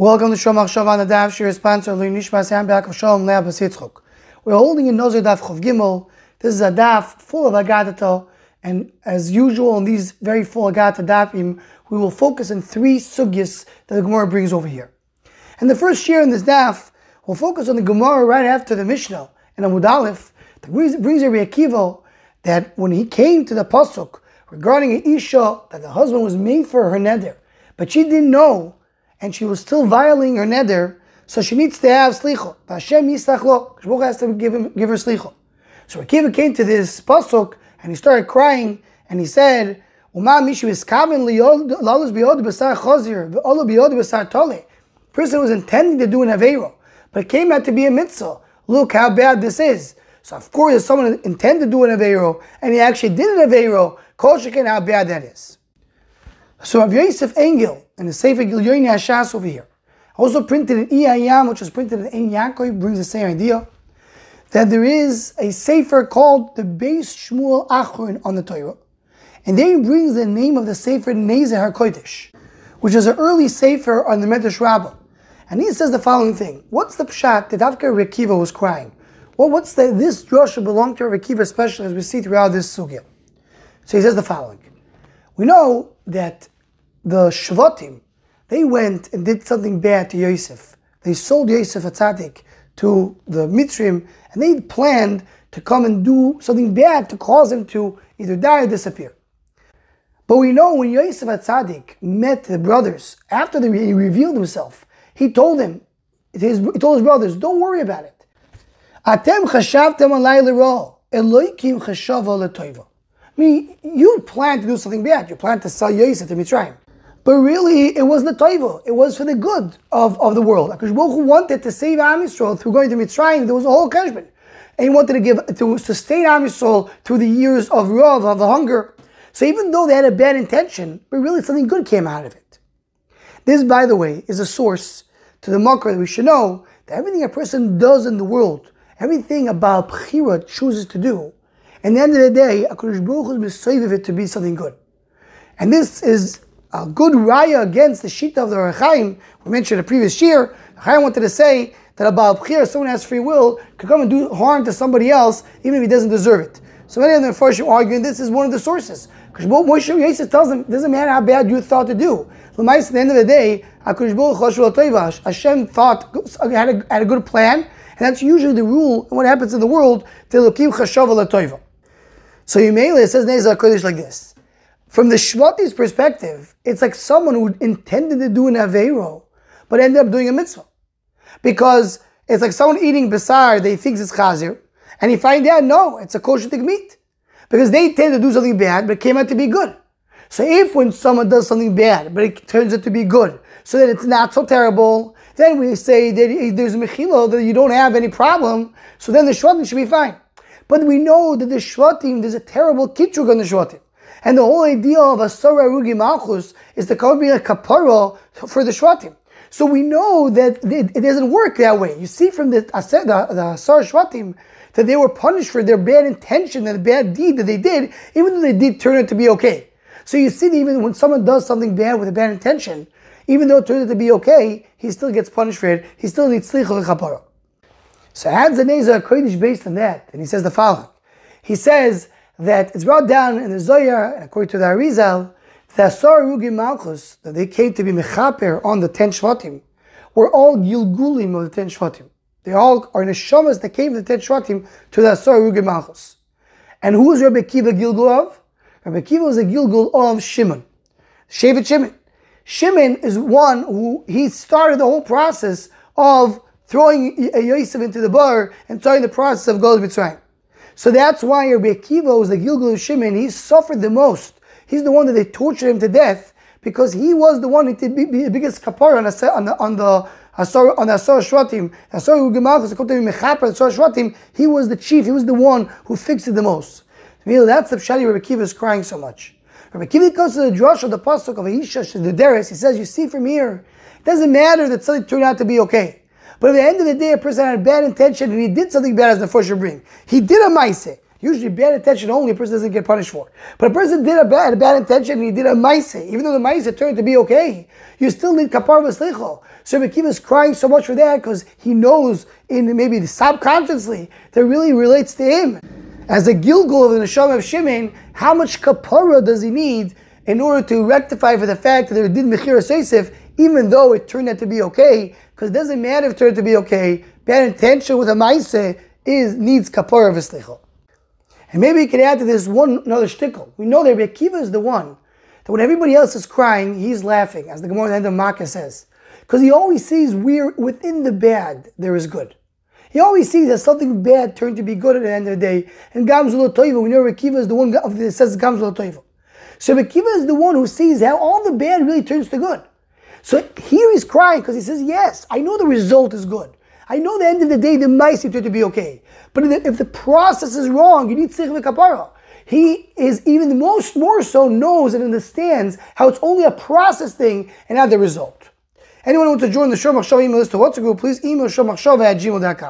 Welcome to Shomach Shav the Daf. Shir sponsor Lui Nishmas Ham Be'akav Shalom Leah B'Sitzchok. We're holding in Nozer Daf Chav Gimel. This is a daf full of Agadato, and as usual in these very full Agata dafim, we will focus on three sugyas that the Gemara brings over here. And the first year in this daf, we'll focus on the Gemara right after the Mishnah in Amud Aleph that brings, Rabbi Akiva that when he came to the pasuk regarding an isha that the husband was made for her neder, but she didn't know and she was still violating her neder, so she needs to have slicha. Hashem yisach lo. Has to give, him, give her slicha. So Akiva came to this pasuk and he started crying and he said, "Uma mishu iskaven lalus biyod b'sar chazir v'olo biyod b'sar tole." Person was intending to do an avero, but it came out to be a mitzvah. Look how bad this is. So of course, if someone intended to do an avero and he actually did an avero, kol how bad that is. So Rav Yosef Engel in the Sefer Gilyonei Hashas over here, also printed in Iyayam, which was printed in Ein Yaakov, brings the same idea that there is a Sefer called the Beis Shmuel Achron on the Torah, and there he brings the name of the Sefer Nezer HaKodesh, which is an early Sefer on the Medrash Rabbah. And he says the following thing: What's the pshat that Avka Rekiva was crying? Well, what's the this drasha belong to Rekiva, especially as we see throughout this sugya? So he says the following: We know that the Shvatim, they went and did something bad to Yosef. They sold Yosef a tzaddik to the Mitzrim, and they planned to come and do something bad to cause him to either die or disappear. But we know when Yosef Tzaddik met the brothers after he revealed himself, he told them, his, he told his brothers, "Don't worry about it. Atem chashavtem alay Eloikim chashava I mean, you planned to do something bad. You planned to sell Yosef to Mitzrayim. But really, it was the toivo. It was for the good of, of the world. Akash Baruch wanted to save Am through going to Mitzrayim. There was a whole kashbin. And he wanted to give to sustain Am through the years of Rav, of the hunger. So even though they had a bad intention, but really something good came out of it. This, by the way, is a source to the makar that we should know that everything a person does in the world, everything about Bchira chooses to do, and the end of the day, HaKadosh Baruch is it to be something good. And this is a good raya against the shita of the Ohr HaChaim. We mentioned the previous year. Ohr HaChaim wanted to say that about Bchir, someone has free will, could come and do harm to somebody else, even if he doesn't deserve it. So many of the first arguing this is one of the sources. Because Moshe Yosef tells them, doesn't matter how bad you thought to do. At the end of the day, Hashem thought, had a, had a good plan, and that's usually the rule and what happens in the world. So Yemele says Nezah Kodesh like this. From the Shvati's perspective, it's like someone who intended to do an Aveiro, but ended up doing a mitzvah. Because it's like someone eating Basar, they think it's Chazir, and you find out, no, it's a kosher meat. Because they intend to do something bad, but it came out to be good. So if when someone does something bad, but it turns out to be good, so that it's not so terrible, then we say that there's a mechilo, that you don't have any problem, so then the Shvatim should be fine. But we know that the Shvatim, there's a terrible kitrug on the Shvatim. And the whole idea of Harugei Malchus is to come be a kapara for the Shvatim. So we know that it, it, doesn't work that way. You see from the, the, the Sarah Shvatim that they were punished for their bad intention and the bad deed that they did, even though they did turn out to be okay. So you see that even when someone does something bad with a bad intention, even though it turned out to be okay, he still gets punished for it. He still needs slicha kapara. So Hadz a Kodesh based on that, and he says the following. He says that it's brought down in the Zohar, and according to the Arizal, the Asar Rugi Malchus, that they came to be Mechaper on the ten Shvatim, were all Gilgulim of the ten Shvatim. They all are neshamas that came to the ten Shvatim to the Asar Rugi Malchus. And who was Rabbi Kiva Gilgul of? Rabbi Kiva was a Gilgul of Shimon. Shevet Shimon. Shimon is one who, he started the whole process of throwing a Yosef into the bar and starting the process of Galus Mitzrayim. So that's why Rabbi Akiva was the Gilgul Shimon. He suffered the most. He's the one that they tortured him to death because he was the one who did the biggest kapar on the on the on the Asar on the Asar Shvatim. Asar Ugemalchus, according to Mechaper Asar Shvatim, he was the chief. He was the one who fixed it the most. That's the pshali Rabbi Akiva is crying so much. Rabbi Akiva goes to the drush of the pasuk of Aisha the Deres. He says, "You see from here, it doesn't matter that something turned out to be okay." But at the end of the day, a person had a bad intention and he did something bad as the first bring. He did a maise. Usually bad intention only a person doesn't get punished for. But a person did a bad, a bad intention and he did a maise, even though the maise turned to be okay, you still need kapar v'slicho. So Rabbi is crying so much for that because he knows in maybe subconsciously that really relates to him. As a gilgul of the neshama of Shimon, how much kapara does he need in order to rectify for the fact that there did mechiras Yosef, even though it turned out to be okay? Because it doesn't matter if it turned out to be okay. Bad intention with a maise is needs kapara v'slicho. And maybe you could add to this one another shtickle. We know that Akiva is the one that when everybody else is crying, he's laughing, as the Gemara at the end of Makkos says. Because he always sees where within the bad there is good. He always sees that something bad turned to be good at the end of the day. And Gamzul Toiva, we know Rabbi Akiva is the one that says Gamzul. So Rabbi Akiva is the one who sees how all the bad really turns to good. So here he's crying because he says, Yes, I know the result is good. I know the end of the day the mice are to be okay. But if the process is wrong, you need sikh kapara. He is even most more so knows and understands how it's only a process thing and not the result. Anyone who wants to join the Shomach Shav email list to WhatsApp group, please email shomachshav at gmail.com.